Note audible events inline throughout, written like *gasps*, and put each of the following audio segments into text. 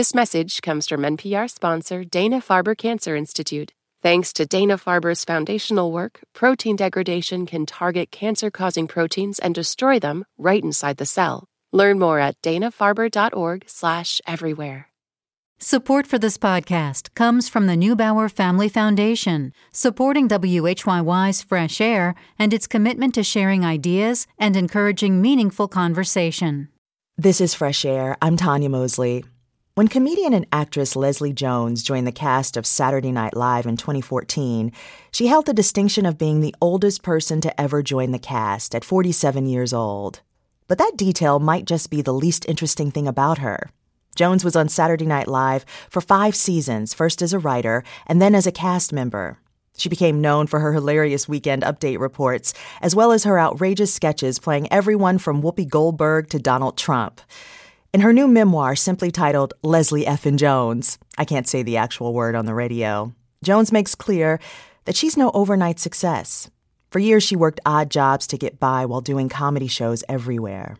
This message comes from NPR sponsor Dana Farber Cancer Institute. Thanks to Dana Farber's foundational work, protein degradation can target cancer causing proteins and destroy them right inside the cell. Learn more at danafarber.org/slash everywhere. Support for this podcast comes from the Neubauer Family Foundation, supporting WHYY's Fresh Air and its commitment to sharing ideas and encouraging meaningful conversation. This is Fresh Air. I'm Tonya Mosley. When comedian and actress Leslie Jones joined the cast of Saturday Night Live in 2014, she held the distinction of being the oldest person to ever join the cast at 47 years old. But that detail might just be the least interesting thing about her. Jones was on Saturday Night Live for five seasons, first as a writer and then as a cast member. She became known for her hilarious weekend update reports, as well as her outrageous sketches playing everyone from Whoopi Goldberg to Donald Trump. In her new memoir, simply titled Leslie Effin Jones, I can't say the actual word on the radio, Jones makes clear that she's no overnight success. For years, she worked odd jobs to get by while doing comedy shows everywhere.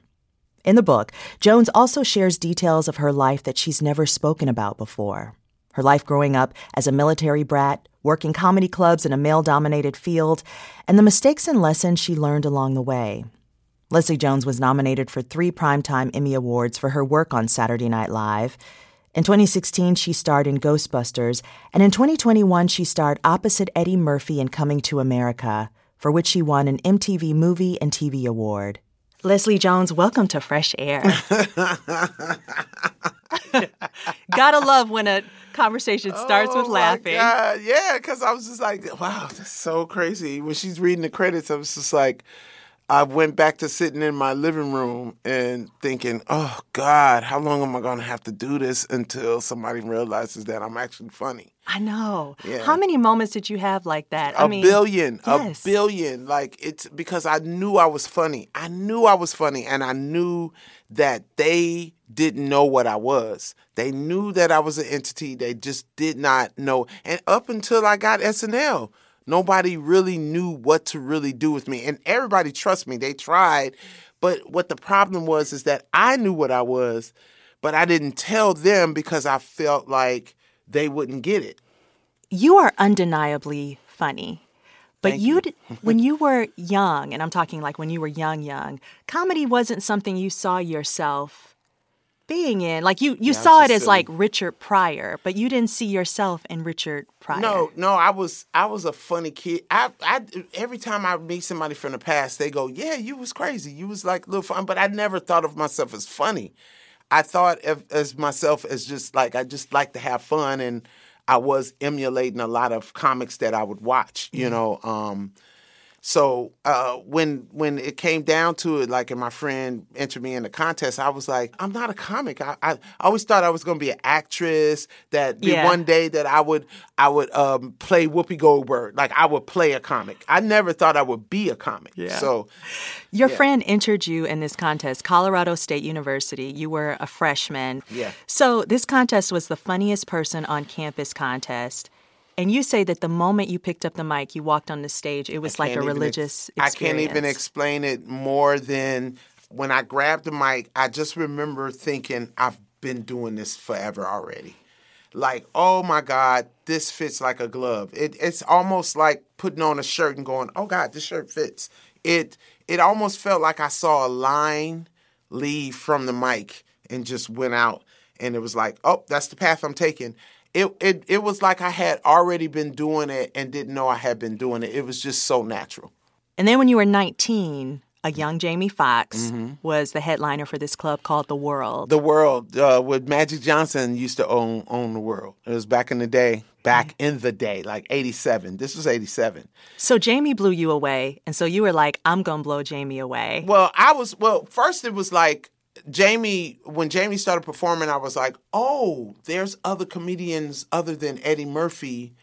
In the book, Jones also shares details of her life that she's never spoken about before. Her life growing up as a military brat, working comedy clubs in a male dominated field, and the mistakes and lessons she learned along the way. Leslie Jones was nominated for three Primetime Emmy Awards for her work on Saturday Night Live. In 2016, she starred in Ghostbusters, and in 2021, she starred opposite Eddie Murphy in Coming to America, for which she won an MTV Movie and TV Award. Leslie Jones, welcome to Fresh Air. *laughs* *laughs* Gotta love when a conversation starts oh with laughing. God. Yeah, because I was just like, wow, that's so crazy. When she's reading the credits, I was just like, I went back to sitting in my living room and thinking, oh God, how long am I going to have to do this until somebody realizes that I'm actually funny? I know. Yeah. How many moments did you have like that? A I mean, billion, yes. a billion. Like it's because I knew I was funny. I knew I was funny, and I knew that they didn't know what I was. They knew that I was an entity. They just did not know. And up until I got SNL, nobody really knew what to really do with me. And everybody trust me. They tried, but what the problem was is that I knew what I was, but I didn't tell them because I felt like they wouldn't get it. You are undeniably funny. But Thank you, you. when you were young, and I'm talking like when you were young, young, comedy wasn't something you saw yourself being in. Like you, you Yeah, saw it as like. Richard Pryor, but you didn't see yourself in Richard Pryor. No, no, I was I was a funny kid. I, I every time I meet somebody from the past, they go, "Yeah, you was crazy. You was like a little fun," but I never thought of myself as funny. I thought of as myself as just like I just like to have fun, and I was emulating a lot of comics that I would watch. You know, um, so uh, when when it came down to it, like, and my friend entered me in the contest, I was like, I'm not a comic. I, I always thought I was going to be an actress. That be Yeah. one day that I would I would um, play Whoopi Goldberg. Like I would play a comic. I never thought I would be a comic. Yeah. So Your Yeah. friend entered you in this contest, Colorado State University. You were a freshman. Yeah. So this contest was the funniest person on campus contest. And you say that the moment you picked up the mic, you walked on the stage, it was like a can't ex- religious I can't even explain it more than when I grabbed the mic. I just remember thinking, I've been doing this forever already. Like, oh my God, this fits like a glove. It, it's almost like putting on a shirt and going, oh God, this shirt fits. It it almost felt like I saw a line leave from the mic and just went out, and it was like, oh, that's the path I'm taking. It, it it was like I had already been doing it and didn't know I had been doing it. It was just so natural. And then when you were 19, a young Jamie Foxx Mm-hmm. was the headliner for this club called The World. The world uh, with Magic Johnson used to own own the world. It was back in the day, back in the day, like '87. This was '87. so Jamie blew you away. And so you were like, I'm going to blow Jamie away. Well, I was well. First, it was like Jamie. When Jamie started performing, I was like, "Oh, there's other comedians other than Eddie Murphy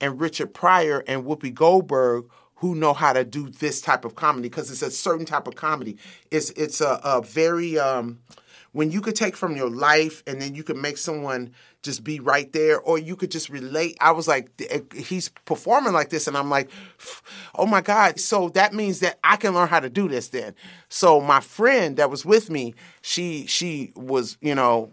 and Richard Pryor and Whoopi Goldberg who know how to do this type of comedy because it's a certain type of comedy. It's it's a, a very um, when you could take from your life and then you could make someone just be right there or you could just relate i was like he's performing like this and i'm like oh my god so that means that i can learn how to do this then so my friend that was with me she she was you know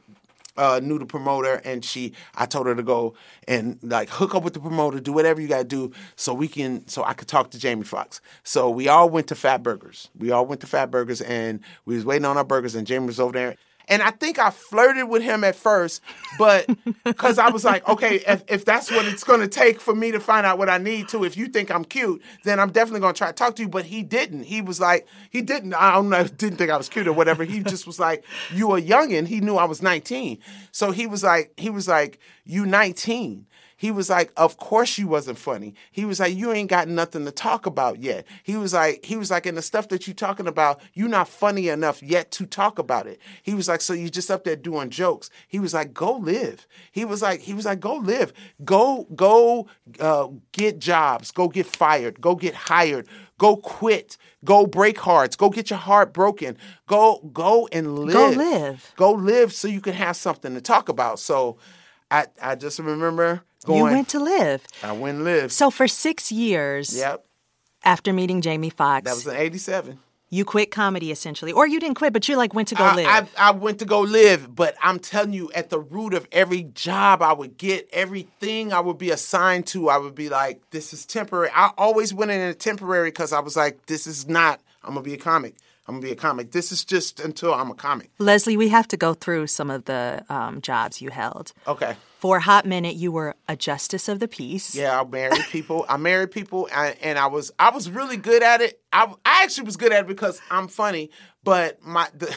uh, knew the promoter, and she, I told her to go and like hook up with the promoter, do whatever you got to do, so we can, so I could talk to Jamie Foxx. So we all went to Fat Burgers. We all went to Fat Burgers, and we was waiting on our burgers, and Jamie was over there. And I think I flirted with him at first, but *laughs* because I was like, okay, if, if that's what it's going to take for me to find out what I need to, if you think I'm cute, then I'm definitely going to try to talk to you. But he didn't. He was like, he didn't. I don't know, *laughs* didn't think I was cute or whatever. He just was like, you a youngin. He knew I was 19. So he was like, he was like, you 19. He was like, "Of course you wasn't funny." He was like, "You ain't got nothing to talk about yet." He was like, he was like, "And the stuff that you talking about, you not funny enough yet to talk about it." He was like, "So you just up there doing jokes?" He was like, "Go live." He was like, he was like, "Go live. Go go uh, get jobs. Go get fired. Go get hired. Go quit. Go break hearts. Go get your heart broken. Go go and live. Go live. Go live so you can have something to talk about." So. I, I just remember going. you went to live. I went and lived. So for six years Yep. after meeting Jamie Foxx, That was in 87. you quit comedy essentially. Or you didn't quit, but you like went to go I, live. I, I went to go live, but I'm telling you, at the root of every job I would get, everything I would be assigned to, I would be like, this is temporary. I always went in a temporary because I was like, this is not, I'm going to be a comic. I'm going to be a comic. This is just until I'm a comic. Leslie, we have to go through some of the um, jobs you held. Okay. For a hot minute, you were a justice of the peace. Yeah, I married people. I married people, and, and I was I was really good at it. I, I actually was good at it because I'm funny. But my the,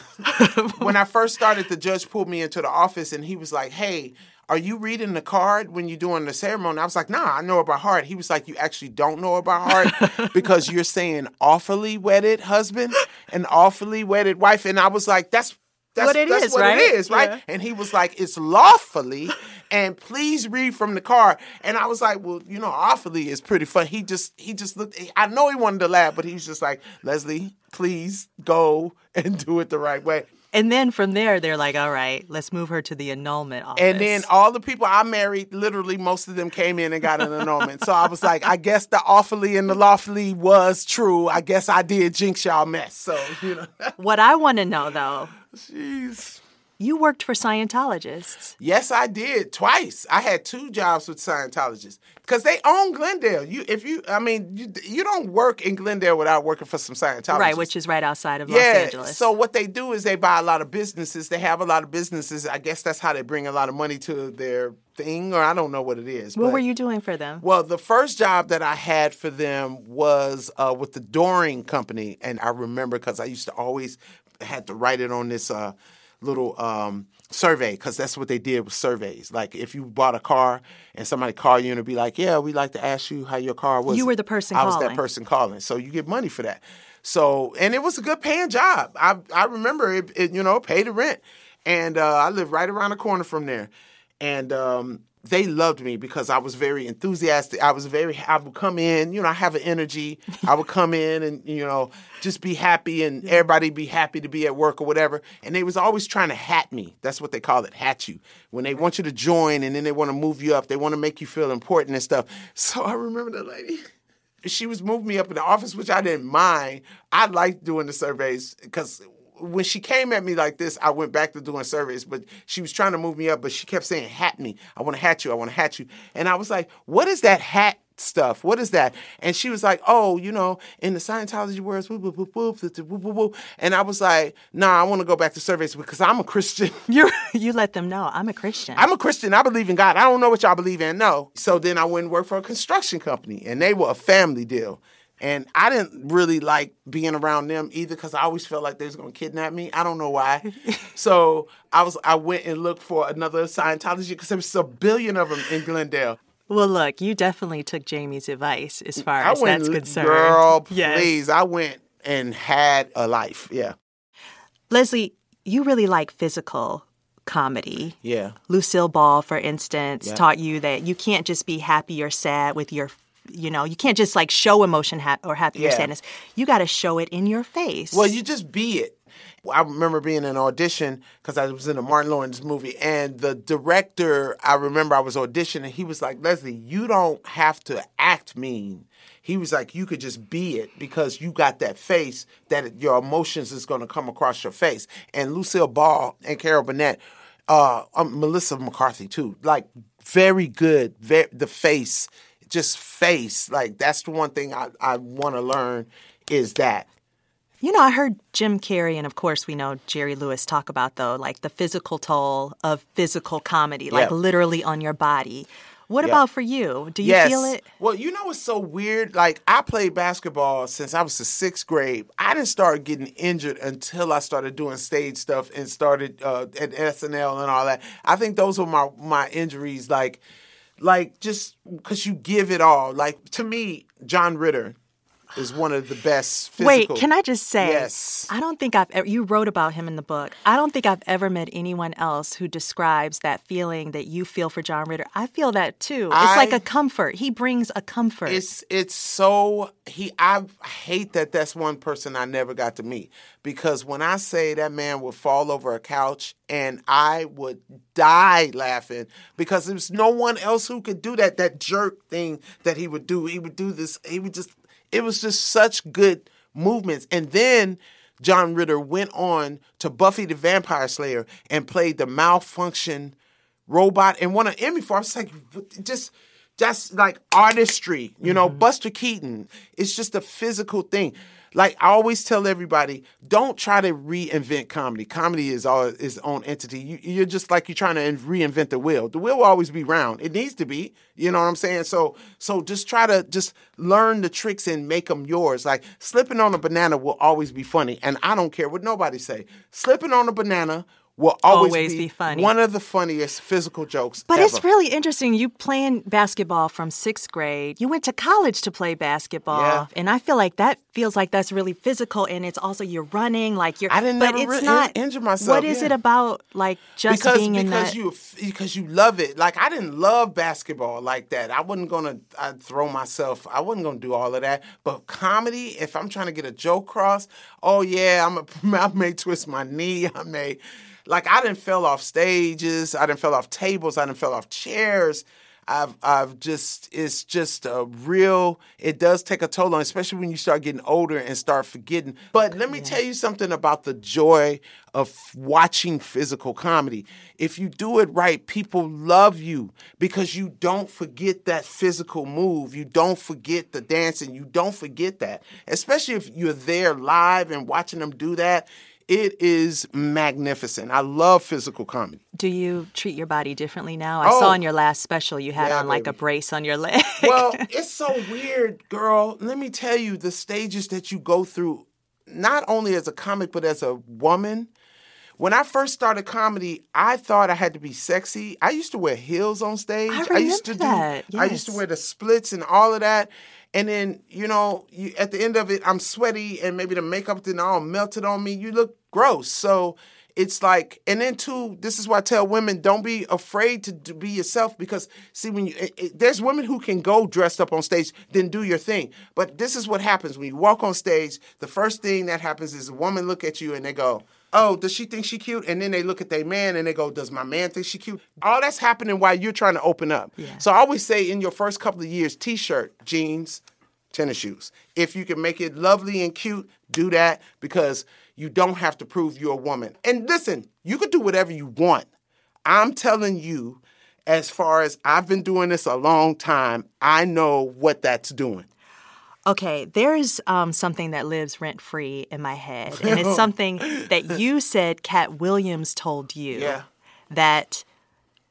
*laughs* when I first started, the judge pulled me into the office, and he was like, "Hey, are you reading the card when you're doing the ceremony?" I was like, "Nah, I know it by heart." He was like, "You actually don't know it by heart *laughs* because you're saying awfully wedded husband and awfully wedded wife," and I was like, "That's." That's What it that's is, what right? it is, right? Yeah. And he was like, it's lawfully, and please read from the card. And I was like, well, you know, awfully is pretty fun. He just, he just looked, I know he wanted to laugh, but he was just like, Leslie, please go and do it the right way. And then from there, they're like, all right, let's move her to the annulment office. And then all the people I married, literally most of them came in and got an annulment. so I was like, I guess the awfully and the lawfully was true. I guess I did jinx y'all mess. So, you know, what I want to know, though, *laughs* jeez. You worked for Scientologists. Yes, I did twice. I had two jobs with Scientologists because they own Glendale. You, if you, I mean, you, you don't work in Glendale without working for some Scientologists, Right, which is right outside of Los yeah. Angeles. So what they do is they buy a lot of businesses. They have a lot of businesses. I guess that's how they bring a lot of money to their thing, or I don't know what it is. what but- were you doing for them? well, the first job that I had for them was uh, with the Doring Company, and I remember because I used to always had to write it on this uh, little um, survey because that's what they did with surveys. Like if you bought a car and somebody called you and it'd be like, "Yeah, we'd like to ask you how your car was." You were the person calling. I was that person calling, so you get money for that. So, and it was a good paying job. I I remember it, it you know, paid the rent, and uh, I lived right around the corner from there, and um, they loved me because I was very enthusiastic. I was very. I would come in, you know, I have an energy. I would come in and you know just be happy, and everybody be happy to be at work or whatever. And they was always trying to hat me. That's what they call it, hat you. When they want you to join, and then they want to move you up. They want to make you feel important and stuff. So I remember the lady she was moving me up in the office, which I didn't mind. I liked doing the surveys because when she came at me like this, I went back to doing service, But she was trying to move me up, but she kept saying, "Hat me! I want to hat you! I want to hat you!" And I was like, "What is that hat?" Stuff. What is that? And she was like, "Oh, you know, in the Scientology words, whoop, whoop, whoop, whoop, whoop, whoop, whoop, whoop." And I was like, "Nah, I want to go back to service because I'm a Christian. *laughs* you you let them know I'm a Christian. I'm a Christian. I believe in God. I don't know what y'all believe in. No. So then I went and worked for a construction company, and they were a family deal. And I didn't really like being around them either because I always felt like they was gonna kidnap me. I don't know why. *laughs* so I was I went and looked for another Scientology because there was a billion of them in Glendale. well, look, you definitely took Jamie's advice as far I as went, that's concerned. girl, *laughs* Yes. please. I went and had a life. Yeah, Leslie, you really like physical comedy. yeah. Lucille Ball, for instance, Yeah. taught you that you can't just be happy or sad with your, you know, you can't just like show emotion ha- or happy or sadness. You got to show it in your face. Well, you just be it. I remember being in an audition because I was in a Martin Lawrence movie, and the director, I remember I was auditioning. He was like, Leslie, you don't have to act mean. He was like, you could just be it because you got that face that your emotions is going to come across your face. And Lucille Ball and Carol Burnett, Uh, um, Melissa McCarthy too. Like very good. Very, the face, just face. Like that's the one thing I I want to learn is that. You know, I heard Jim Carrey and of course we know Jerry Lewis talk about though, like the physical toll of physical comedy, like Yeah. literally on your body. What Yeah. about for you? Do you yes. feel it? Well, you know what's so weird? Like I played basketball since I was the sixth grade. I didn't start getting injured until I started doing stage stuff and started uh, at SNL and all that. I think those were my my injuries. Like, like just because you give it all. Like to me, John Ritter is one of the best. Physical. Wait, can I just say? Yes. I don't think I've ever, you wrote about him in the book. I don't think I've ever met anyone else who describes that feeling that you feel for John Ritter. I feel that too. It's I- like a comfort. He brings a comfort. It's it's so he I hate that that's one person I never got to meet because when I say that man would fall over a couch and I would die laughing because there's no one else who could do that that jerk thing that he would do he would do this he would just it was just such good movements and then John Ritter went on to Buffy the Vampire Slayer and played the malfunction robot and won an Emmy for. I was like, just that's like artistry, you know. Mm-hmm. Buster Keaton. It's just a physical thing. Like I always tell everybody, don't try to reinvent comedy. Comedy is all its own entity. You, you're just like you're trying to reinvent the wheel. The wheel will always be round. It needs to be. You know what I'm saying? So, so just try to just learn the tricks and make them yours. Like slipping on a banana will always be funny, and I don't care what nobody say. Slipping on a banana will always, Always be funny. One of the funniest physical jokes. But ever. it's really interesting. You playing basketball from sixth grade. You went to college to play basketball, Yeah. and I feel like that feels like that's really physical. And it's also you're running, like you're. I didn't but it's re- in- not injure myself, What is yeah. it about, like just because being in because that? you because you love it. Like I didn't love basketball like that. I wasn't gonna I'd throw myself. I wasn't gonna do all of that. But comedy, if I'm trying to get a joke across, oh yeah, I'm a, *laughs* I may twist my knee. I may like I didn't fell off stages. I didn't fell off tables. I didn't fell off chairs. I've I've just it's just a real it does take a toll on especially when you start getting older and start forgetting. But let me tell you something about the joy of watching physical comedy. If you do it right, people love you because you don't forget that physical move. You don't forget the dancing. You don't forget that. Especially if you're there live and watching them do that. It is magnificent. I love physical comedy. Do you treat your body differently now? I saw Oh. in your last special you had Yeah, on like a brace on your leg. *laughs* well, *laughs* it's so weird, girl. Let me tell you the stages that you go through, not only as a comic, but as a woman. When I first started comedy, I thought I had to be sexy. I used to wear heels on stage. I used to remember that, do I used to wear the splits and all of that. And then, you know, you, at the end of it, I'm sweaty and maybe the makeup didn't all melted on me. You look gross. So it's like, and then too, this is why I tell women don't be afraid to, be yourself because see, when you, it, it- there's women who can go dressed up on stage, then do your thing. But this is what happens when you walk on stage. The first thing that happens is a woman look at you and they go, "Oh, does she think she cute?" And then they look at their man and they go, "Does my man think she cute?" All that's happening while you're trying to open up. So I always say, in your first couple of years, t-shirt, jeans, tennis shoes. If you can make it lovely and cute, do that because you don't have to prove you're a woman. And listen, you can do whatever you want. I'm telling you, as far as I've been doing this a long time, I know what that's doing. Okay, there's um, something that lives rent free in my head, and it's *laughs* something that you said Katt Williams told you Yeah. that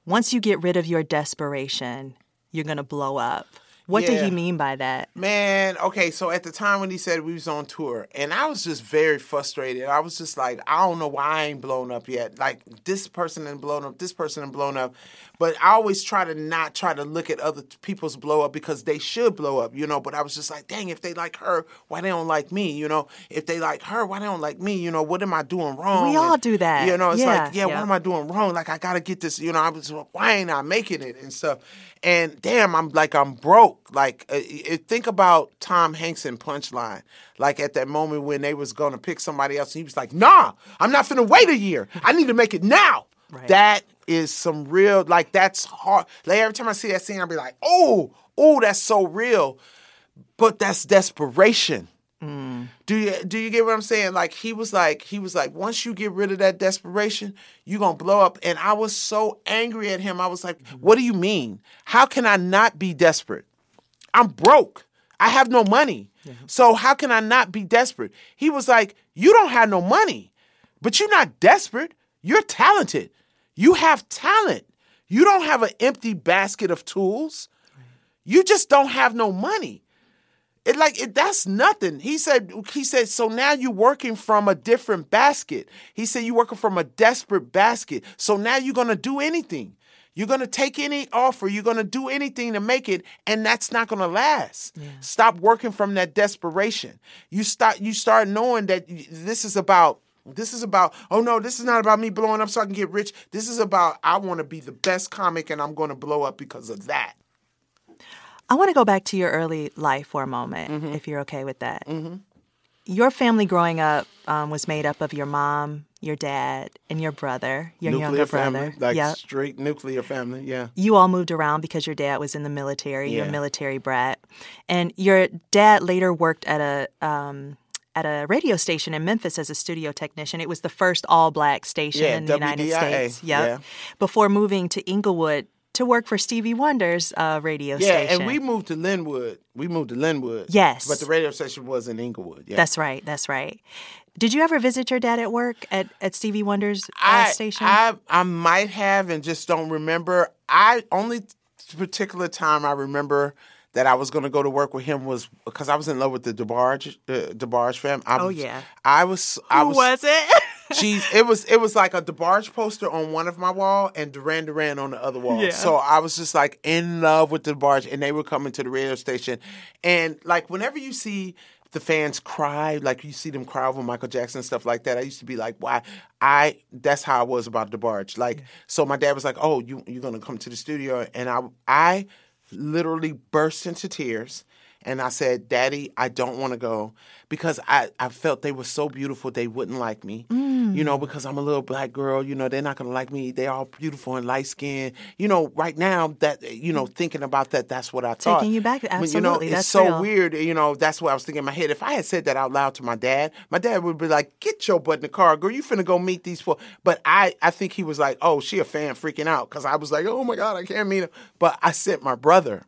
once you get rid of your desperation, you're gonna blow up. What did he mean by that? Man, okay, so at the time when he said we was on tour, and I was just very frustrated. I was just like, I don't know why I ain't blown up yet. Like this person ain't blown up, this person ain't blown up. But I always try to not try to look at other people's blow up because they should blow up, you know. But I was just like, dang, if they like her, why they don't like me, you know? If they like her, why they don't like me, you know? What am I doing wrong? We all And, do that. You know, it's Yeah, like, yeah, yeah. what am I doing wrong? Like I gotta get this, you know. I was, why ain't I making it and stuff? And damn, I'm like, I'm broke. Like, uh, uh, think about Tom Hanks in Punchline. Like at that moment when they was gonna pick somebody else, and he was like, Nah, I'm not finna wait a year. I need to make it now. That is some real, like that's hard. Like every time I see that scene, I'll be like, Oh, oh, that's so real. But that's desperation. Do you do you get what I'm saying? Like he was like he was like once you get rid of that desperation, you're going to blow up and I was so angry at him. I was like, "What do you mean? How can I not be desperate? I'm broke. I have no money. So how can I not be desperate?" He was like, "You don't have no money, but you're not desperate. You're talented. You have talent. You don't have an empty basket of tools. You just don't have no money." It like it, that's nothing. He said. He said. So now you're working from a different basket. He said you're working from a desperate basket. So now you're gonna do anything. You're gonna take any offer. You're gonna do anything to make it, and that's not gonna last. Stop working from that desperation. You start. You start knowing that this is about. This is about. Oh no, this is not about me blowing up so I can get rich. This is about I want to be the best comic, and I'm gonna blow up because of that. I want to go back to your early life for a moment, Mm-hmm. if you're okay with that. Your family growing up um, was made up of your mom, your dad, and your brother, your nuclear younger family, brother. like Yep. straight nuclear family. Yeah. You all moved around because your dad was in the military. You're a Yeah. military brat, and your dad later worked at a um, at a radio station in Memphis as a studio technician. It was the first all black station Yeah, in the United States. Yep. yeah. Before moving to Inglewood to work for Stevie Wonder's uh, radio Yeah, station. and we moved to Lynwood. We moved to Lynwood. Yes. But the radio station was in Inglewood. Yeah. That's right. That's right. Did you ever visit your dad at work at, at Stevie Wonder's uh, I, station? I I might have and just don't remember. I only particular time I remember that I was going to go to work with him was because I was in love with the DeBarge uh, DeBarge fam. I Oh, was- yeah. I was. I Who was. was it? *laughs* Geez, it was it was like a DeBarge poster on one of my wall and Duran Duran on the other wall. Yeah. So I was just like in love with DeBarge, and they were coming to the radio station, and like whenever you see the fans cry, like you see them cry over Michael Jackson and stuff like that. I used to be like, why? I that's how I was about DeBarge. Like, so my dad was like, oh, you you're gonna come to the studio, and I I literally burst into tears. And I said, Daddy, I don't want to go because I, I felt they were so beautiful they wouldn't like me. You know, mm. because I'm a little black girl, you know, they're not going to like me. They're all beautiful and light skinned. You know, right now, that, you know, mm. thinking about that, that's what I thought. Taking you back, But, You know, it's that's so real. weird. You know, that's what I was thinking in my head. If I had said that out loud to my dad, my dad would be like, get your butt in the car, girl. You finna go meet these four. But I, I think he was like, oh, she a fan freaking out because I was like, oh my God, I can't meet him. But I sent my brother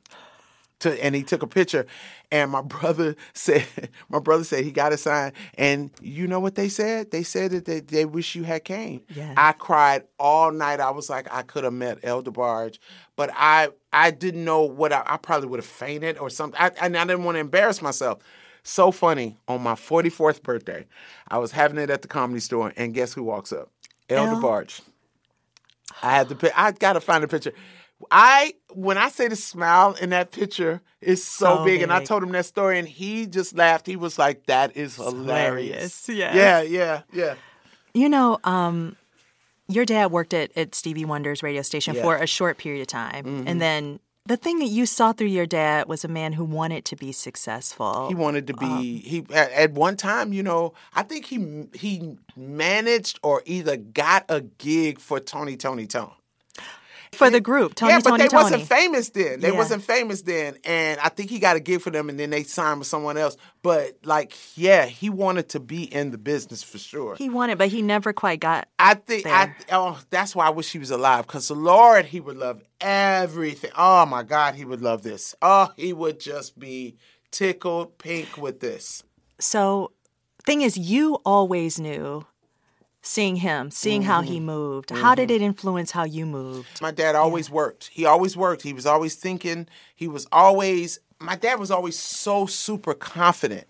to and he took a picture and my *laughs* brother said my brother said he got a sign and you know what they said they said that they, they wish you had came i cried all night i was like i could have met el debarge but i i didn't know what i, I probably would have fainted or something I, and i didn't want to embarrass myself so funny on my 44th birthday i was having it at the comedy store and guess who walks up el, El? debarge I have the. I gotta find a picture. I when I say the smile in that picture is so, So big, and I told him that story, and he just laughed. He was like, "That is hilarious." hilarious, yes. Yeah, yeah, yeah. You know, um, your dad worked at, at Stevie Wonder's radio station Yeah. Mm-hmm. for a short period of time. And then the thing that you saw through your dad was a man who wanted to be successful. He wanted to be. he at, at one time, you know, I think he he managed or either got a gig for Tony Toni Toné. For the group, Tony, yeah, but Tony, they Tony. wasn't famous then. They Yeah. wasn't famous then, and I think he got a gig for them, and then they signed with someone else. But like, yeah, he wanted to be in the business for sure. He wanted, but he never quite got. I think I oh that's why I wish he was alive because the Lord he would love everything. Oh my God, he would love this. Oh, he would just be tickled pink with this. So, thing is, you always knew seeing him, seeing how he Mm-hmm. moved. How did it influence how you moved? My dad always worked. He always worked. He was always thinking. He was always. My dad was always so super confident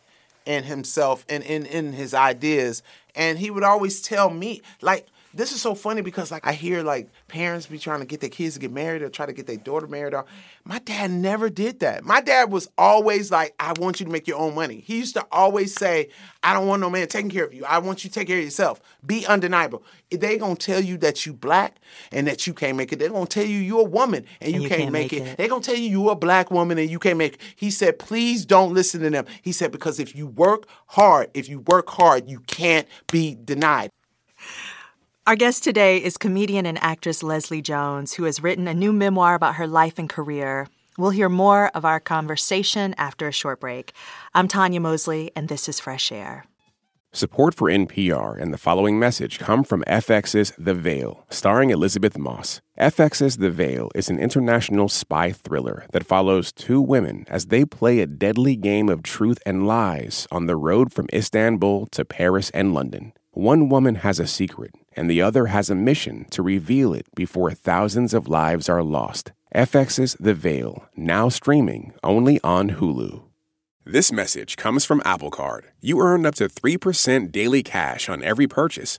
in himself and in in his ideas, and he would always tell me like. This is so funny because like I hear like parents be trying to get their kids to get married or try to get their daughter married. Or my dad never did that. My dad was always like, "I want you to make your own money." He used to always say, "I don't want no man taking care of you. I want you to take care of yourself. Be undeniable." They gonna tell you that you black and that you can't make it, they're gonna tell you you're a woman and you, can't, make, it. They're gonna tell you you're a black woman and you can't make it. He said, please don't listen to them. He said, because if you work hard, if you work hard, you can't be denied. Our guest today is comedian and actress Leslie Jones, who has written a new memoir about her life and career. We'll hear more of our conversation after a short break. I'm Tonya Mosley, and this is Fresh Air. Support for NPR and the following message come from FX's The Veil, starring Elisabeth Moss. FX's The Veil is an international spy thriller that follows two women as they play a deadly game of truth and lies on the road from Istanbul to Paris and London. One woman has a secret, and the other has a mission to reveal it before thousands of lives are lost. FX's The Veil, now streaming only on Hulu. This message comes from Apple Card. You earn up to 3% daily cash on every purchase.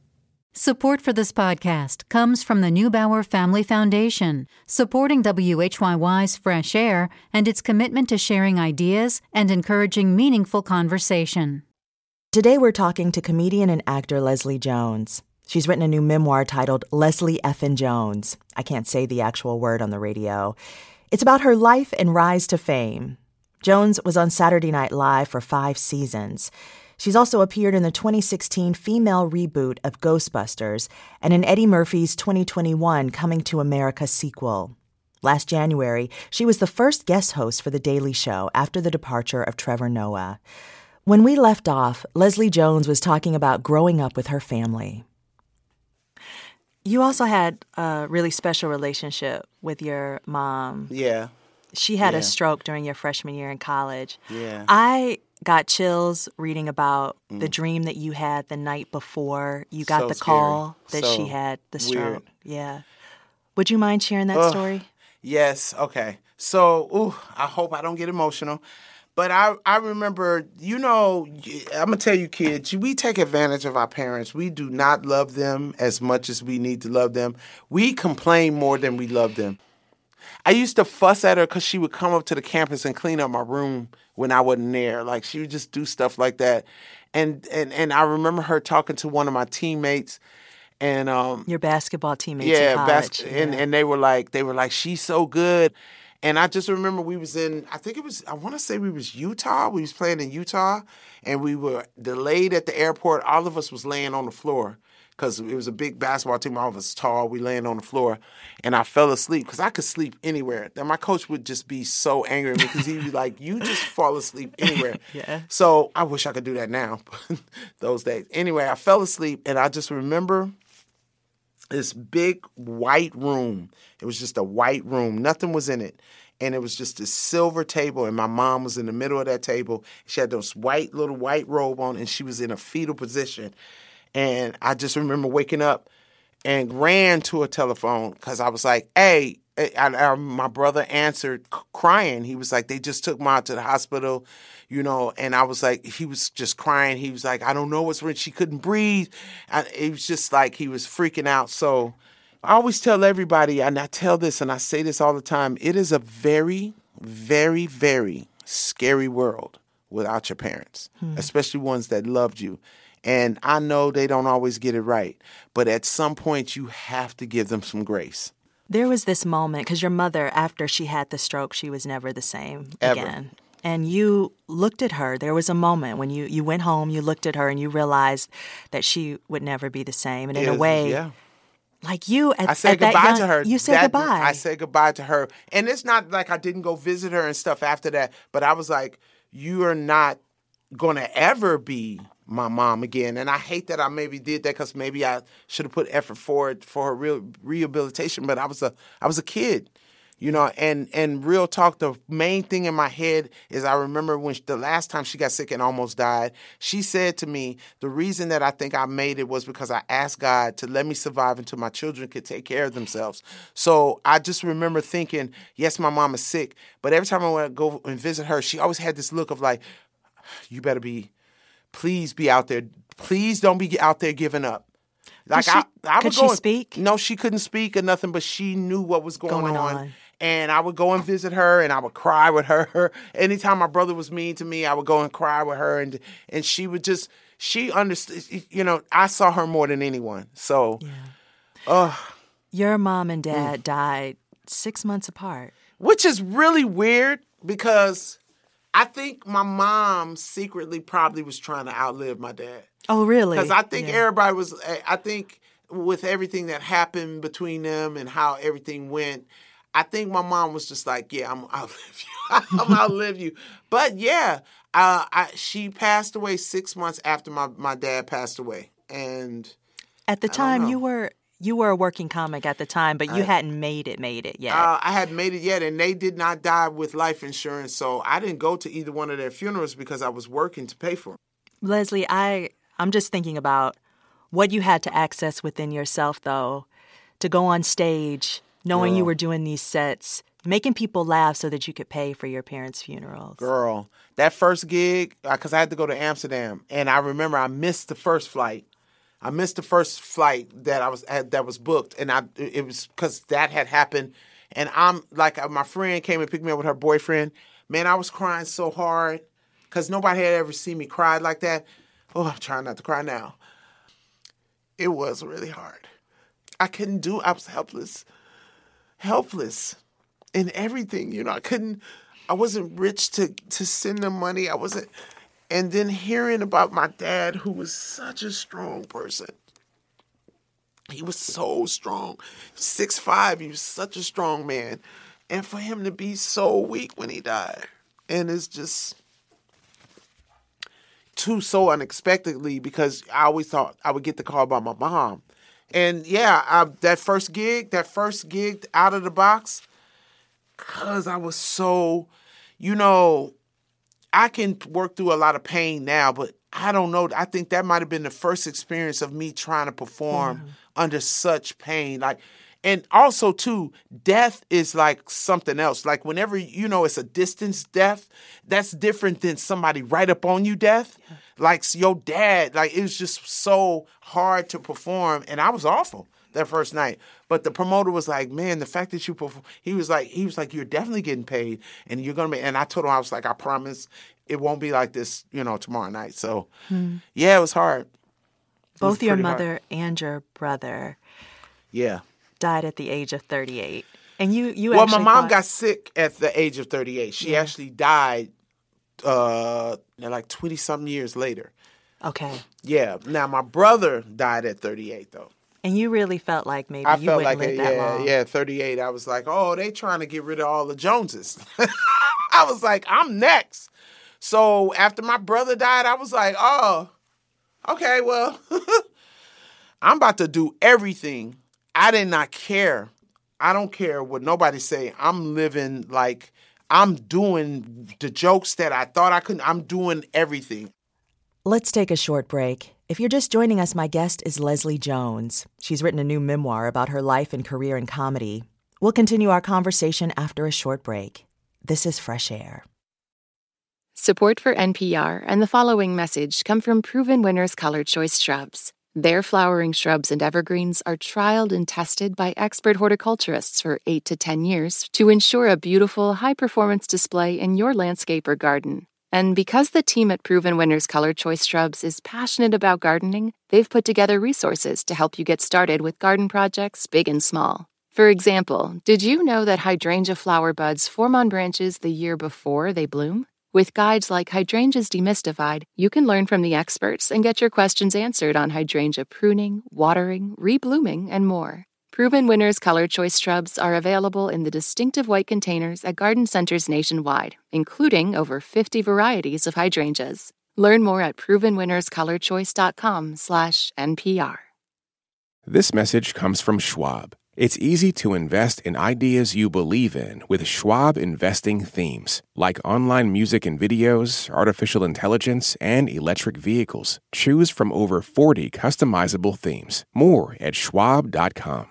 Support for this podcast comes from the Neubauer Family Foundation, supporting WHYY's Fresh Air and its commitment to sharing ideas and encouraging meaningful conversation. Today we're talking to comedian and actor Leslie Jones. She's written a new memoir titled Leslie Effin Jones. I can't say the actual word on the radio. It's about her life and rise to fame. Jones was on Saturday Night Live for five seasons. She's also appeared in the 2016 female reboot of Ghostbusters and in Eddie Murphy's 2021 Coming to America sequel. Last January, she was the first guest host for The Daily Show after the departure of Trevor Noah. When we left off, Leslie Jones was talking about growing up with her family. You also had a really special relationship with your mom. Yeah. She had Yeah. a stroke during your freshman year in college. Yeah. I got chills reading about the dream that you had the night before you got Mm. So the scary. call that So she had the stroke. weird. Yeah. Would you mind sharing that Ugh. story? Yes. Okay. So, ooh, I hope I don't get emotional. But I, I remember, you know, I'm gonna tell you, kids, we take advantage of our parents. We do not love them as much as we need to love them. We complain more than we love them. I used to fuss at her because she would come up to the campus and clean up my room when I wasn't there. Like she would just do stuff like that. And and and I remember her talking to one of my teammates, and um, Your basketball teammates yeah, bas- college. and yeah. and they were like they were like she's so good, and I just remember we was in I think it was I want to say we was Utah we was playing in Utah, and we were delayed at the airport. All of us was laying on the floor because it was a big basketball team. All of us tall. We laying on the floor, and I fell asleep because I could sleep anywhere. Then my coach would just be so angry because he'd be like, "You just fall asleep anywhere." *laughs* Yeah. So I wish I could do that now, *laughs* those days. Anyway, I fell asleep, and I just remember this big white room. It was just a white room. Nothing was in it. And it was just a silver table, and my mom was in the middle of that table. She had those white little white robe on, and she was in a fetal position. And I just remember waking up and ran to a telephone because I was like, "Hey!" Eh, I, I, my brother answered c- crying. He was like, "They just took mom to the hospital," you know. And I was like, he was just crying. He was like, "I don't know what's wrong." She couldn't breathe. And it was just like he was freaking out. So I always tell everybody, and I tell this, and I say this all the time. It is a very, very, very scary world without your parents, hmm. especially ones that loved you. And I know they don't always get it right, but at some point you have to give them some grace. There was this moment because your mother, after she had the stroke, she was never the same Ever. again. And you looked at her. There was a moment when you, you went home, you looked at her, and you realized that she would never be the same. And in It a way, yeah. like you, at, I said goodbye young- to her. You said That- goodbye. I said goodbye to her. And it's not like I didn't go visit her and stuff after that, but I was like, you are not going to ever be my mom again. And I hate that I maybe did that because maybe I should have put effort forward for her real rehabilitation. But I was a I was a kid, you know. And and real talk, the main thing in my head is I remember when she, the last time she got sick and almost died. She said to me, the reason that I think I made it was because I asked God to let me survive until my children could take care of themselves. So I just remember thinking, yes, my mom is sick, but every time I went to go and visit her, she always had this look of like, you better be please be out there. Please don't be out there giving up. Like she- I, I could was she speak? No, she couldn't speak or nothing, but she knew what was going, Going on. on. and I would go and visit her and I would cry with her. *laughs* Anytime my brother was mean to me, I would go and cry with her and and she would just she understood you know, I saw her more than anyone. So yeah. uh, your mom and dad mm. died 6 months apart. Which is really weird because I think my mom secretly probably was trying to outlive my dad. Oh, really? Because I think yeah. everybody was. I think with everything that happened between them and how everything went, I think my mom was just like, "Yeah, I'm I'll *laughs* live you. I'm outlive you." But yeah, uh, I, she passed away six months after my my dad passed away, and at the time you were you were a working comic at the time, but you I, hadn't made it made it yet. Uh, I hadn't made it yet, and they did not die with life insurance, so I didn't go to either one of their funerals because I was working to pay for them. Leslie, I I'm just thinking about what you had to access within yourself, though, to go on stage, knowing Girl. you were doing these sets, making people laugh so that you could pay for your parents' funerals. Girl, that first gig, because uh, I had to go to Amsterdam, and I remember I missed the first flight. I missed the first flight that I was that was booked, and I it was because that had happened, and I'm like uh, my friend came and picked me up with her boyfriend. Man, I was crying so hard because nobody had ever seen me cry like that. Oh, I'm trying not to cry now. It was really hard. I couldn't do. I was helpless, helpless in everything. You know, I couldn't. I wasn't rich to to send them money. I wasn't and then hearing about my dad, who was such a strong person. He was so strong. Six five, he was such a strong man. And for him to be so weak when he died. And it's just too so unexpectedly because I always thought I would get the call by my mom. And yeah, I, that first gig, that first gig out of the box, because I was so, you know, I can work through a lot of pain now, but I don't know. I think that might have been the first experience of me trying to perform mm-hmm. under such pain. Like, and also too, death is like something else. Like whenever you know it's a distance death, that's different than somebody right up on you death. Yeah. Like your dad, like it was just so hard to perform, and I was awful that first night. But the promoter was like, "Man, the fact that you perform," he was like, "He was like, you're definitely getting paid, and you're gonna be. And I told him, I was like, "I promise, it won't be like this, you know, tomorrow night." So, hmm. yeah, it was hard. It Both was your mother hard. and your brother, yeah, died at the age of 38. And you, you well, my mom thought... got sick at the age of 38. She yeah. actually died uh, like 20 something years later. Okay. Yeah. Now my brother died at 38 though. And you really felt like maybe I you felt wouldn't like live uh, that yeah, long. Yeah, 38. I was like, oh, they trying to get rid of all the Joneses. *laughs* I was like, I'm next. So after my brother died, I was like, oh, okay, well, *laughs* I'm about to do everything. I did not care. I don't care what nobody say. I'm living like I'm doing the jokes that I thought I couldn't. I'm doing everything. Let's take a short break. If you're just joining us, my guest is Leslie Jones. She's written a new memoir about her life and career in comedy. We'll continue our conversation after a short break. This is Fresh Air. Support for NPR and the following message come from Proven Winners Color Choice Shrubs. Their flowering shrubs and evergreens are trialed and tested by expert horticulturists for 8 to 10 years to ensure a beautiful, high performance display in your landscape or garden. And because the team at Proven Winners Color Choice Shrubs is passionate about gardening, they've put together resources to help you get started with garden projects big and small. For example, did you know that hydrangea flower buds form on branches the year before they bloom? With guides like Hydrangeas Demystified, you can learn from the experts and get your questions answered on hydrangea pruning, watering, reblooming, and more. Proven Winners Color Choice shrubs are available in the distinctive white containers at garden centers nationwide, including over 50 varieties of hydrangeas. Learn more at provenwinnerscolorchoice.com/npr. This message comes from Schwab. It's easy to invest in ideas you believe in with Schwab investing themes, like online music and videos, artificial intelligence, and electric vehicles. Choose from over 40 customizable themes. More at schwab.com.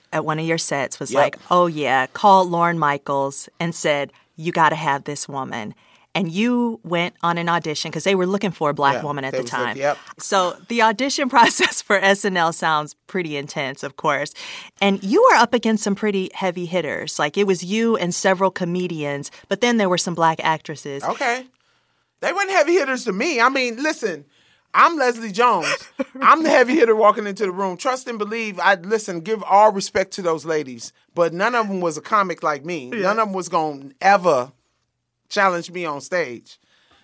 at one of your sets, was Yep. like, oh yeah, called Lorne Michaels and said, you got to have this woman. And you went on an audition because they were looking for a black Yeah, woman at the was like, time. yep. So the audition *laughs* process for SNL sounds pretty intense, of course. And you were up against some pretty heavy hitters. Like it was you and several comedians, but then there were some black actresses. Okay. They weren't heavy hitters to me. I mean, listen, I'm Leslie Jones. *laughs* I'm the heavy hitter walking into the room. Trust and believe. I listen, give all respect to those ladies, but none of them was a comic like me. None of them was going to ever challenge me on stage.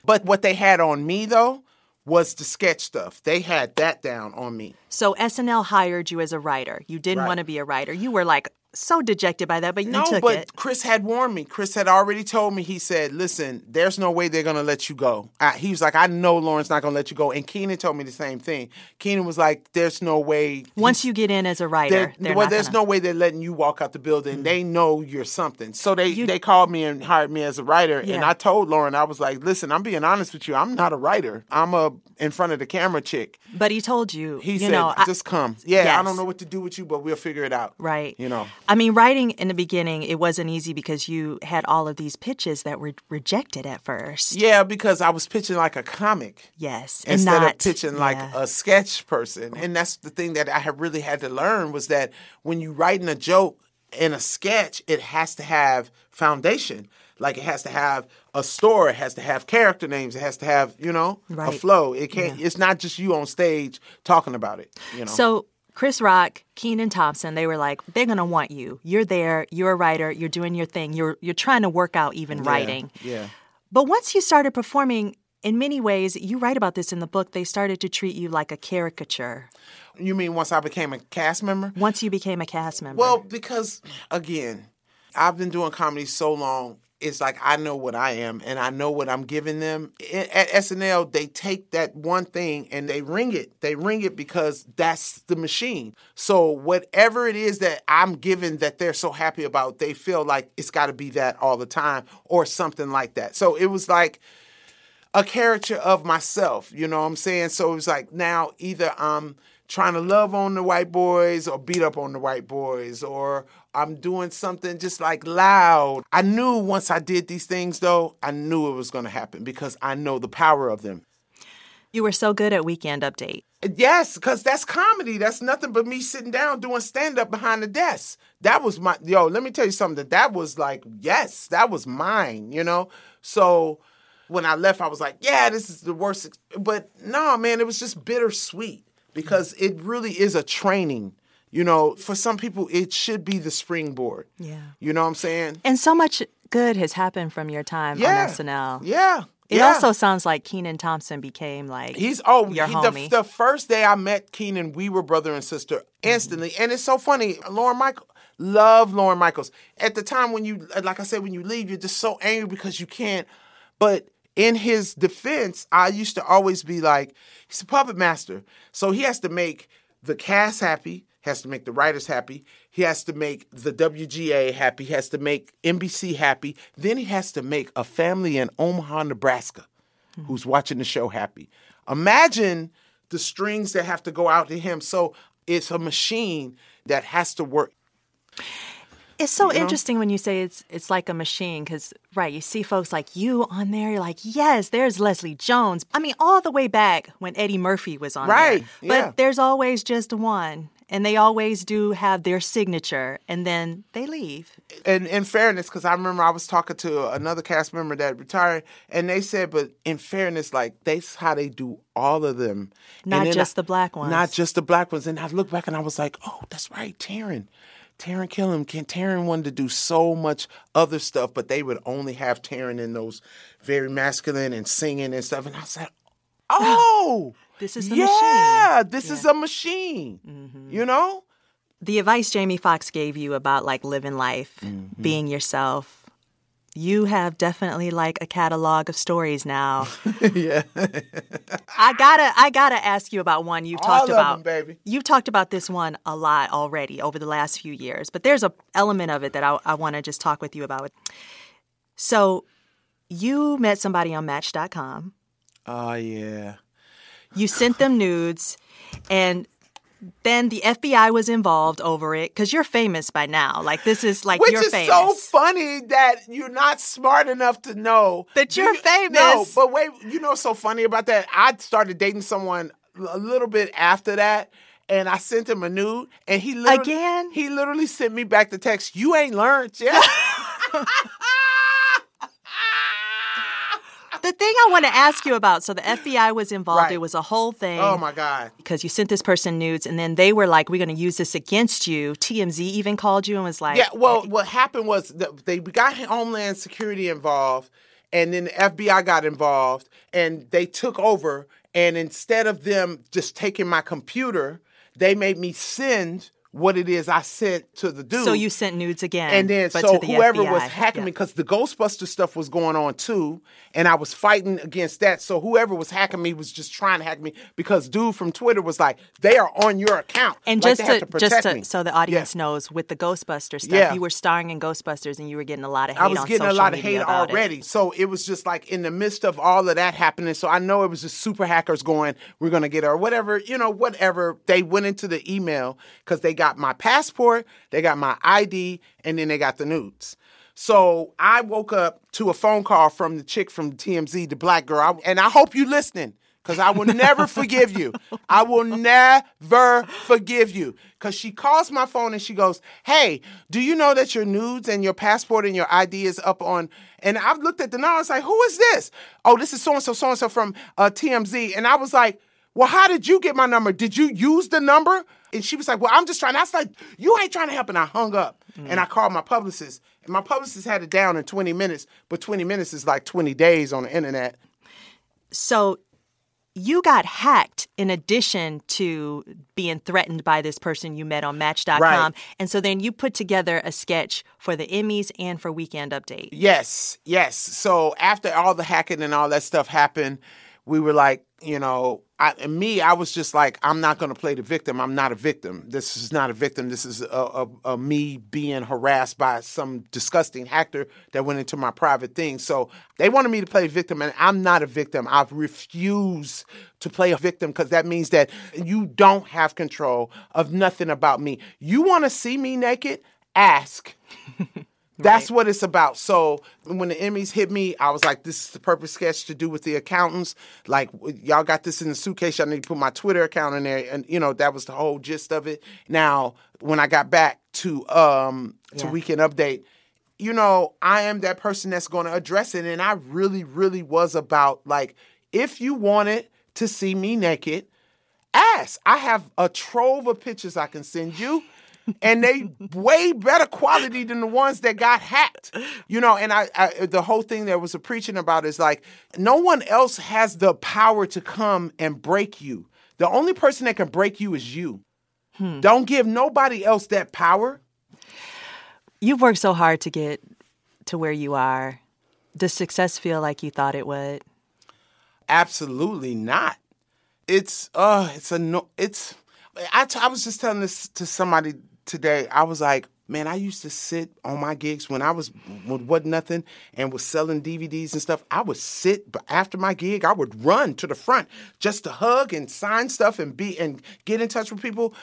But what they had on me though was the sketch stuff. They had that down on me. So SNL hired you as a writer. You didn't Right. want to be a writer. You were like so dejected by that, but you No, took but it. Chris had warned me. Chris had already told me. He said, "Listen, there's no way they're gonna let you go." I, he was like, "I know Lorne's not gonna let you go." And Kenan told me the same thing. Kenan was like, "There's no way." Once you get in as a writer, They're, they're well, there's gonna- no way they're letting you walk out the building. Mm. They know you're something. So they they called me and hired me as a writer. And I told Lorne, I was like, "Listen, I'm being honest with you. I'm not a writer. I'm a in front of the camera chick." But he told you, He you said, know, I- "Just come." Yeah, I don't know what to do with you, but we'll figure it out. Right. You know. I mean, writing in the beginning, it wasn't easy because you had all of these pitches that were rejected at first. Yeah, because I was pitching like a comic. Yes. and instead not, of pitching like a sketch person. And that's the thing that I have really had to learn was that when you writing a joke in a sketch, it has to have foundation. Like it has to have a story, it has to have character names, it has to have, you know, a flow. It can't it's not just you on stage talking about it, you know. So Chris Rock, Kenan Thompson, they were like, they're gonna want you. You're there. You're a writer. You're doing your thing. You're you're trying to work out even writing. Yeah. But once you started performing, in many ways, you write about this in the book. They started to treat you like a caricature. You mean once I became a cast member? Once you became a cast member. Well, because again, I've been doing comedy so long. It's like I know what I am and I know what I'm giving them. At SNL, they take that one thing and they wring it. They wring it because that's the machine. So whatever it is that I'm giving that they're so happy about, they feel like it's got to be that all the time or something like that. So it was like a character of myself, you know what I'm saying? So it was like now either I'm trying to love on the white boys or beat up on the white boys or I'm doing something just like loud. I knew once I did these things though, I knew it was going to happen because I know the power of them. you were so good at Weekend Update. Yes, because that's comedy. That's nothing but me sitting down doing stand up behind the desk. That was my, yo, let me tell you something. That, that was like, yes, that was mine, you know? So when I left, I was like, yeah, this is the worst. But no, man, it was just bittersweet because it really is a training. You know, for some people, it should be the springboard. Yeah. You know what I'm saying? And so much good has happened from your time Yeah. on SNL. Yeah. It yeah. also sounds like Kenan Thompson became like He's oh your he- homie. the, the first day I met Kenan, we were brother and sister mm-hmm. instantly, and it's so funny. Lorne Michael, love Lorne Michaels. At the time when you, like I said, when you leave, you're just so angry because you can't. But in his defense, I used to always be like, he's a puppet master, so he has to make the cast happy, has to make the writers happy, he has to make the WGA happy, he has to make NBC happy, then he has to make a family in Omaha, Nebraska who's watching the show happy. Imagine the strings that have to go out to him. So it's a machine that has to work. It's so interesting when you say it's it's like a machine because right, you see folks like you on there. You're like, yes, there's Leslie Jones. I mean, all the way back when Eddie Murphy was on Right, there. But yeah. there's always just one, and they always do have their signature, and then they leave. And in fairness, because I remember I was talking to another cast member that retired, and they said, but in fairness, like that's how they do all of them. Not just I- the black ones. Not just the black ones. And I looked back and I was like, oh, that's right, Taran. Taran Killam, can Taran wanted to do so much other stuff, but they would only have Taran in those very masculine and singing and stuff. And I said, *laughs* oh, This is the yeah, machine. this is a machine. You know? The advice Jamie Foxx gave you about like living life, Mm-hmm. being yourself, You have definitely like a catalog of stories now. *laughs* yeah. *laughs* I gotta, I gotta ask you about one you've talked about. them, baby. You've talked about this one a lot already over the last few years, but there's a element of it that I, I want to just talk with you about. So, you met somebody on Match.com. Oh ah, yeah. You sent them nudes, and then the FBI was involved over it because you're famous by now. Like this is like Which you're is famous. so funny that you're not smart enough to know That you're you- No, famous. but wait, you know what's so funny about that? I started dating someone a little bit after that. And I sent him a nude, and he Again? He literally sent me back the text. You ain't learned, yeah. *laughs* *laughs* the thing I want to ask you about. So the *gasps* FBI was involved. Right. It was a whole thing. oh my god. because you sent this person nudes and then they were like, we're going to use this against you. TMZ even called you and was like, Yeah, well, what happened was they got Homeland Security involved, and then the FBI got involved, and they took over. And instead of them just taking my computer, they made me send what it is I sent to the dude. so you sent nudes again. And then but so to the whoever FBI. was hacking Yeah. me, because the Ghostbuster stuff was going on too, and I was fighting against that. So whoever was hacking me was just trying to hack me because dude from Twitter was like, "They are on your account." And Like, just to, protect just to me. so the audience knows, with the Ghostbuster stuff, Yeah. you were starring in Ghostbusters and you were getting a lot of hate I was getting a lot of hate about it. already. So it was just like in the midst of all of that happening. So I know it was just super hackers going, we're going to get her, whatever, you know, whatever. They went into the email because they got my passport, they got my ID, and then they got the nudes. So I woke up to a phone call from the chick from TMZ, the black girl. And I hope you listening because I will *laughs* never forgive you. I will never forgive you. Because she calls my phone and she goes, Hey, do you know that your nudes and your passport and your ID is up on? And I've looked at the number. I was like, Who is this? Oh, this is so and so, so and so from uh, TMZ. And I was like, Well, how did you get my number? Did you use the number? And she was like, Well, I'm just trying. I was like, You ain't trying to help. And I hung up mm. and I called my publicist. And my publicist had it down in 20 minutes, but 20 minutes is like 20 days on the internet. So you got hacked in addition to being threatened by this person you met on Match.com. Right. And so then you put together a sketch for the Emmys and for Weekend Update. Yes, yes. So after all the hacking and all that stuff happened, we were like, you know, I, me, I was just like, I'm not going to play the victim. I'm not a victim. This is not a victim. This is a, a, a me being harassed by some disgusting hacker that went into my private thing. So they wanted me to play victim, and I'm not a victim. I've refused to play a victim because that means that you don't have control of nothing about me. You want to see me naked? Ask. *laughs* That's what it's about. So when the Emmys hit me, I was like, this is the perfect sketch to do with the accountants. Like, y'all got this in the suitcase. Y'all need to put my Twitter account in there. And, you know, that was the whole gist of it. Now, when I got back to um to Yeah. Weekend Update, you know, I am that person that's going to address it. And I really, really was about like, if you wanted to see me naked, ask. I have a trove of pictures I can send you. And they way better quality than the ones that got hacked. You know, and I, I the whole thing that was a preaching about is like no one else has the power to come and break you. The only person that can break you is you. Don't give nobody else that power. You've worked so hard to get to where you are. Does success feel like you thought it would? Absolutely not. It's uh it's a no it's I, t- I was just telling this to somebody today. I was like, man, I used to sit on my gigs when I was when wasn't nothing and was selling DVDs and stuff. I would sit but after my gig, I would run to the front just to hug and sign stuff and be and get in touch with people.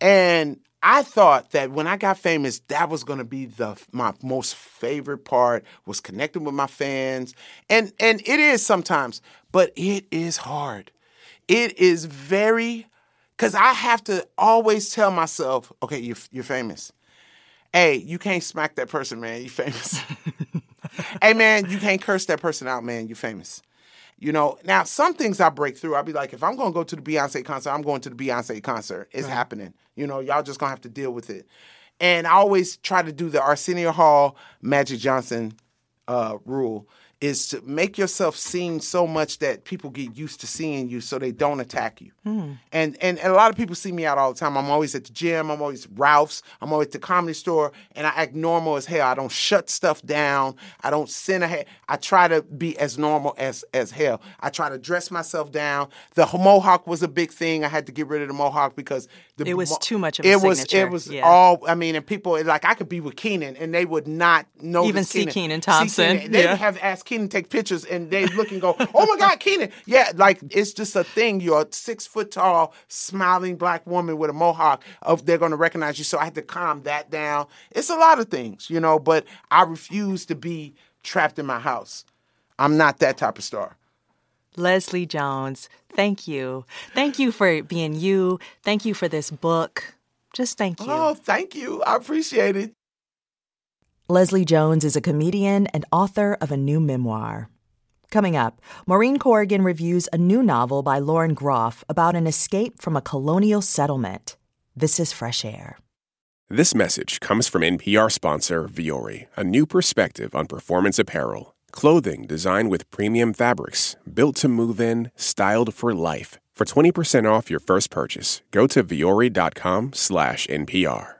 And I thought that when I got famous, that was to be the my most favorite part was connecting with my fans, and and it is sometimes, but it is hard. It is very, because I have to always tell myself, okay, you're you're famous. Hey, you can't smack that person, man. You famous. *laughs* hey, man, you can't curse that person out, man. You famous. You know, now some things I break through. I'll be like, if I'm gonna go to the Beyonce concert, I'm going to the Beyonce concert. It's happening. You know, y'all just gonna have to deal with it. And I always try to do the Arsenio Hall, Magic Johnson uh, rule. Is to make yourself seen so much that people get used to seeing you so they don't attack you. Hmm. And, and and a lot of people see me out all the time. I'm always at the gym, I'm always Ralph's, I'm always at the comedy store, and I act normal as hell. I don't shut stuff down. I don't send ahead. I try to be as normal as as hell. I try to dress myself down. The mohawk was a big thing. I had to get rid of the mohawk because the It was mo- too much of a it was signature. it was Yeah. all I mean, and people like I could be with Kenan and they would not know Even see Kenan Thompson. They Yeah. have asked Kenan take pictures and they look and go, "Oh my God, Kenan!" Yeah, like it's just a thing. You're a six foot tall, smiling black woman with a mohawk. Of they're going to recognize you. So I had to calm that down. It's a lot of things, you know. But I refuse to be trapped in my house. I'm not that type of star. Leslie Jones, thank you. Thank you for being you. Thank you for this book. Just thank you. Oh, thank you. I appreciate it. Leslie Jones is a comedian and author of a new memoir. Coming up, Maureen Corrigan reviews a new novel by Lauren Groff about an escape from a colonial settlement. This is Fresh Air. This message comes from NPR sponsor Vuori, a new perspective on performance apparel. Clothing designed with premium fabrics, built to move in, styled for life. For 20% off your first purchase, go to vuori.com slash NPR.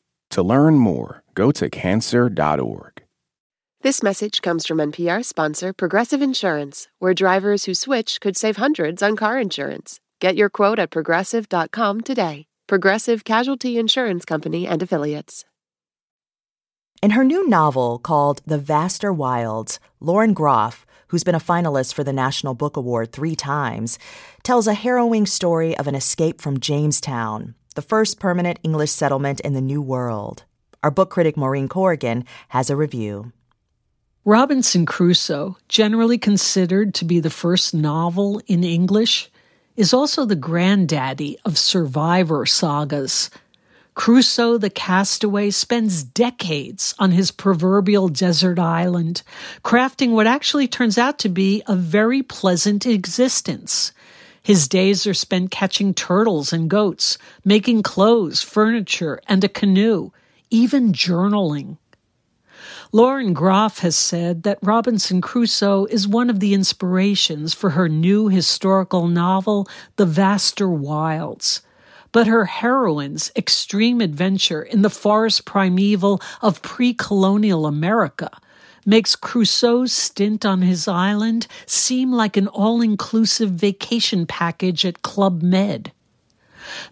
To learn more, go to cancer.org. This message comes from NPR sponsor Progressive Insurance, where drivers who switch could save hundreds on car insurance. Get your quote at progressive.com today. Progressive Casualty Insurance Company and Affiliates. In her new novel called The Vaster Wilds, Lauren Groff, who's been a finalist for the National Book Award three times, tells a harrowing story of an escape from Jamestown, the first permanent English settlement in the New World. Our book critic Maureen Corrigan has a review. Robinson Crusoe, generally considered to be the first novel in English, is also the granddaddy of survivor sagas. Crusoe the castaway spends decades on his proverbial desert island, crafting what actually turns out to be a very pleasant existence. His days are spent catching turtles and goats, making clothes, furniture, and a canoe, even journaling. Lauren Groff has said that Robinson Crusoe is one of the inspirations for her new historical novel, The Vaster Wilds. But her heroine's extreme adventure in the forest primeval of pre colonial America makes Crusoe's stint on his island seem like an all inclusive vacation package at Club Med.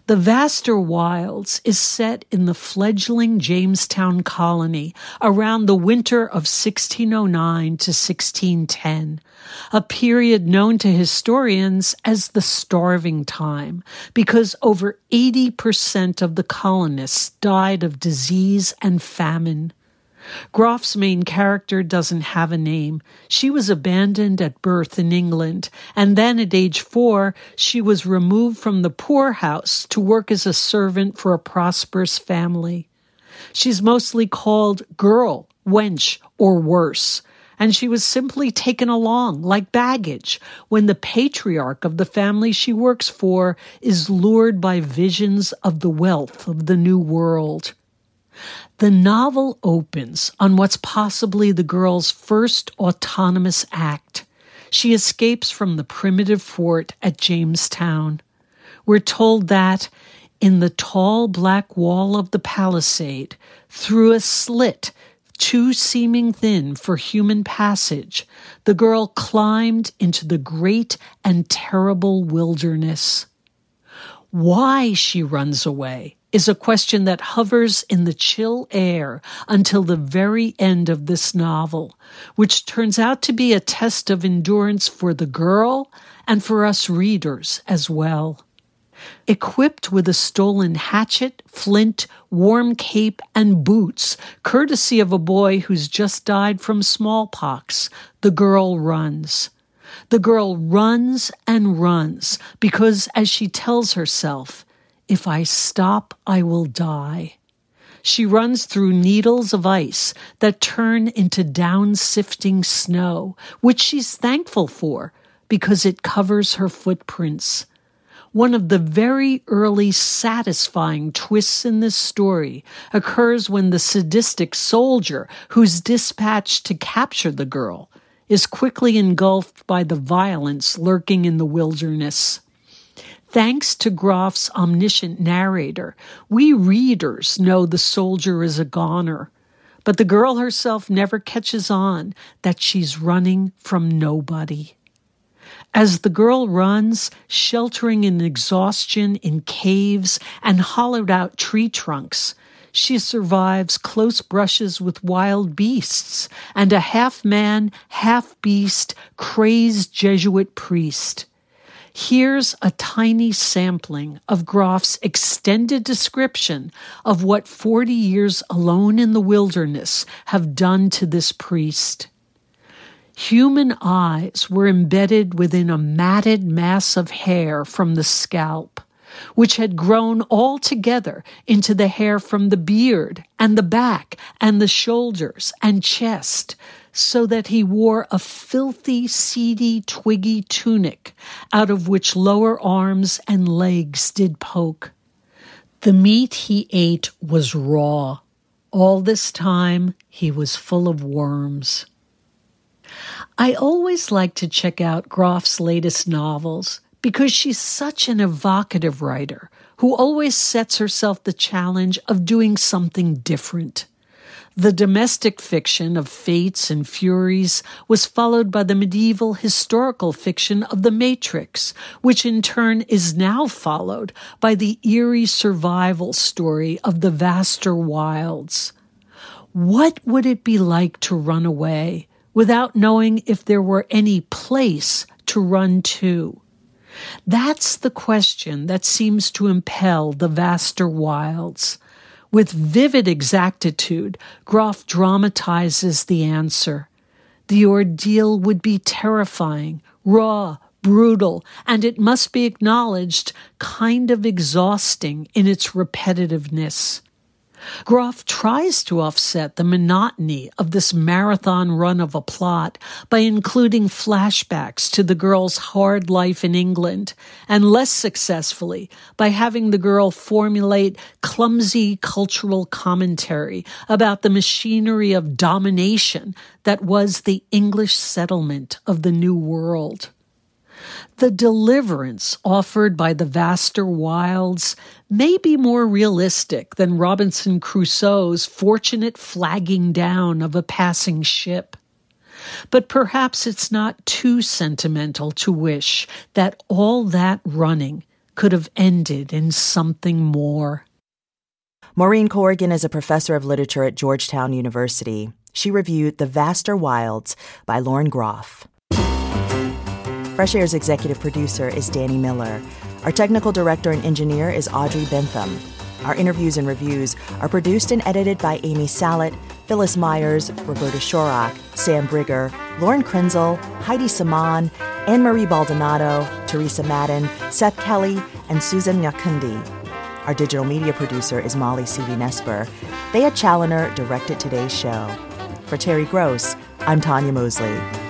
The Vaster Wilds is set in the fledgling Jamestown colony around the winter of 1609 to 1610, a period known to historians as the starving time, because over 80% of the colonists died of disease and famine. Groff's main character doesn't have a name. She was abandoned at birth in England, and then at age four, she was removed from the poorhouse to work as a servant for a prosperous family. She's mostly called girl, wench, or worse, and she was simply taken along like baggage when the patriarch of the family she works for is lured by visions of the wealth of the new world. The novel opens on what's possibly the girl's first autonomous act. She escapes from the primitive fort at Jamestown. We're told that in the tall black wall of the palisade, through a slit too seeming thin for human passage, the girl climbed into the great and terrible wilderness. Why she runs away is a question that hovers in the chill air until the very end of this novel, which turns out to be a test of endurance for the girl and for us readers as well. Equipped with a stolen hatchet, flint, warm cape, and boots, courtesy of a boy who's just died from smallpox, the girl runs. The girl runs and runs because, as she tells herself, if I stop, I will die. She runs through needles of ice that turn into down sifting snow, which she's thankful for because it covers her footprints. One of the very early satisfying twists in this story occurs when the sadistic soldier who's dispatched to capture the girl is quickly engulfed by the violence lurking in the wilderness. Thanks to Groff's omniscient narrator, we readers know the soldier is a goner, but the girl herself never catches on that she's running from nobody. As the girl runs, sheltering in exhaustion in caves and hollowed out tree trunks, she survives close brushes with wild beasts and a half man, half beast, crazed Jesuit priest. Here's a tiny sampling of Groff's extended description of what 40 years alone in the wilderness have done to this priest. Human eyes were embedded within a matted mass of hair from the scalp, which had grown all together into the hair from the beard and the back and the shoulders and chest, so that he wore a filthy, seedy, twiggy tunic out of which lower arms and legs did poke. The meat he ate was raw. All this time he was full of worms. I always like to check out Groff's latest novels because she's such an evocative writer who always sets herself the challenge of doing something different. The domestic fiction of Fates and Furies was followed by the medieval historical fiction of The Matrix, which in turn is now followed by the eerie survival story of the vaster wilds. What would it be like to run away? without knowing if there were any place to run to? That's the question that seems to impel the vaster wilds. With vivid exactitude, Groff dramatizes the answer. The ordeal would be terrifying, raw, brutal, and it must be acknowledged, kind of exhausting in its repetitiveness. Groff tries to offset the monotony of this marathon run of a plot by including flashbacks to the girl's hard life in England, and less successfully by having the girl formulate clumsy cultural commentary about the machinery of domination that was the English settlement of the New World. The deliverance offered by the vaster wilds may be more realistic than Robinson Crusoe's fortunate flagging down of a passing ship. But perhaps it's not too sentimental to wish that all that running could have ended in something more. Maureen Corrigan is a professor of literature at Georgetown University. She reviewed The Vaster Wilds by Lauren Groff. Fresh Air's executive producer is Danny Miller. Our technical director and engineer is Audrey Bentham. Our interviews and reviews are produced and edited by Amy Salit, Phyllis Myers, Roberta Shorrock, Sam Brigger, Lauren Krenzel, Heidi Saman, Anne Marie Baldonado, Teresa Madden, Seth Kelly, and Susan Nyakundi. Our digital media producer is Molly Seavy-Nesper. Thea Chaloner directed today's show. For Terry Gross, I'm Tonya Mosley.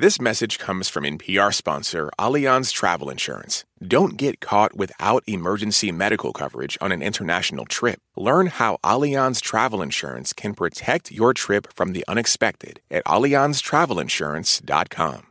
This message comes from NPR sponsor Allianz Travel Insurance. Don't get caught without emergency medical coverage on an international trip. Learn how Allianz Travel Insurance can protect your trip from the unexpected at AllianzTravelinsurance.com.